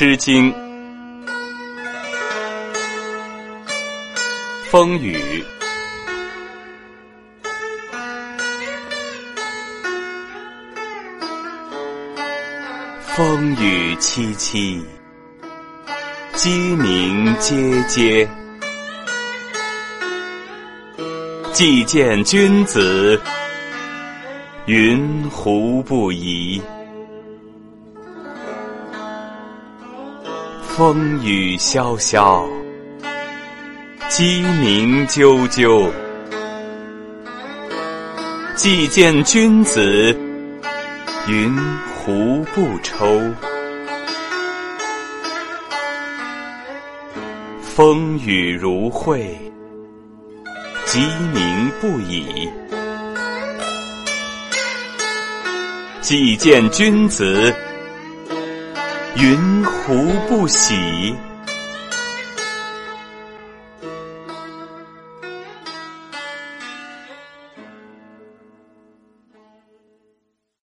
诗经》风雨，风雨凄凄，鸡鸣喈喈。既见君子，云胡不疑？风雨萧萧，鸡鸣啾啾。既见君子，云胡不抽？风雨如晦，鸡鸣不已。既见君子。云胡不喜？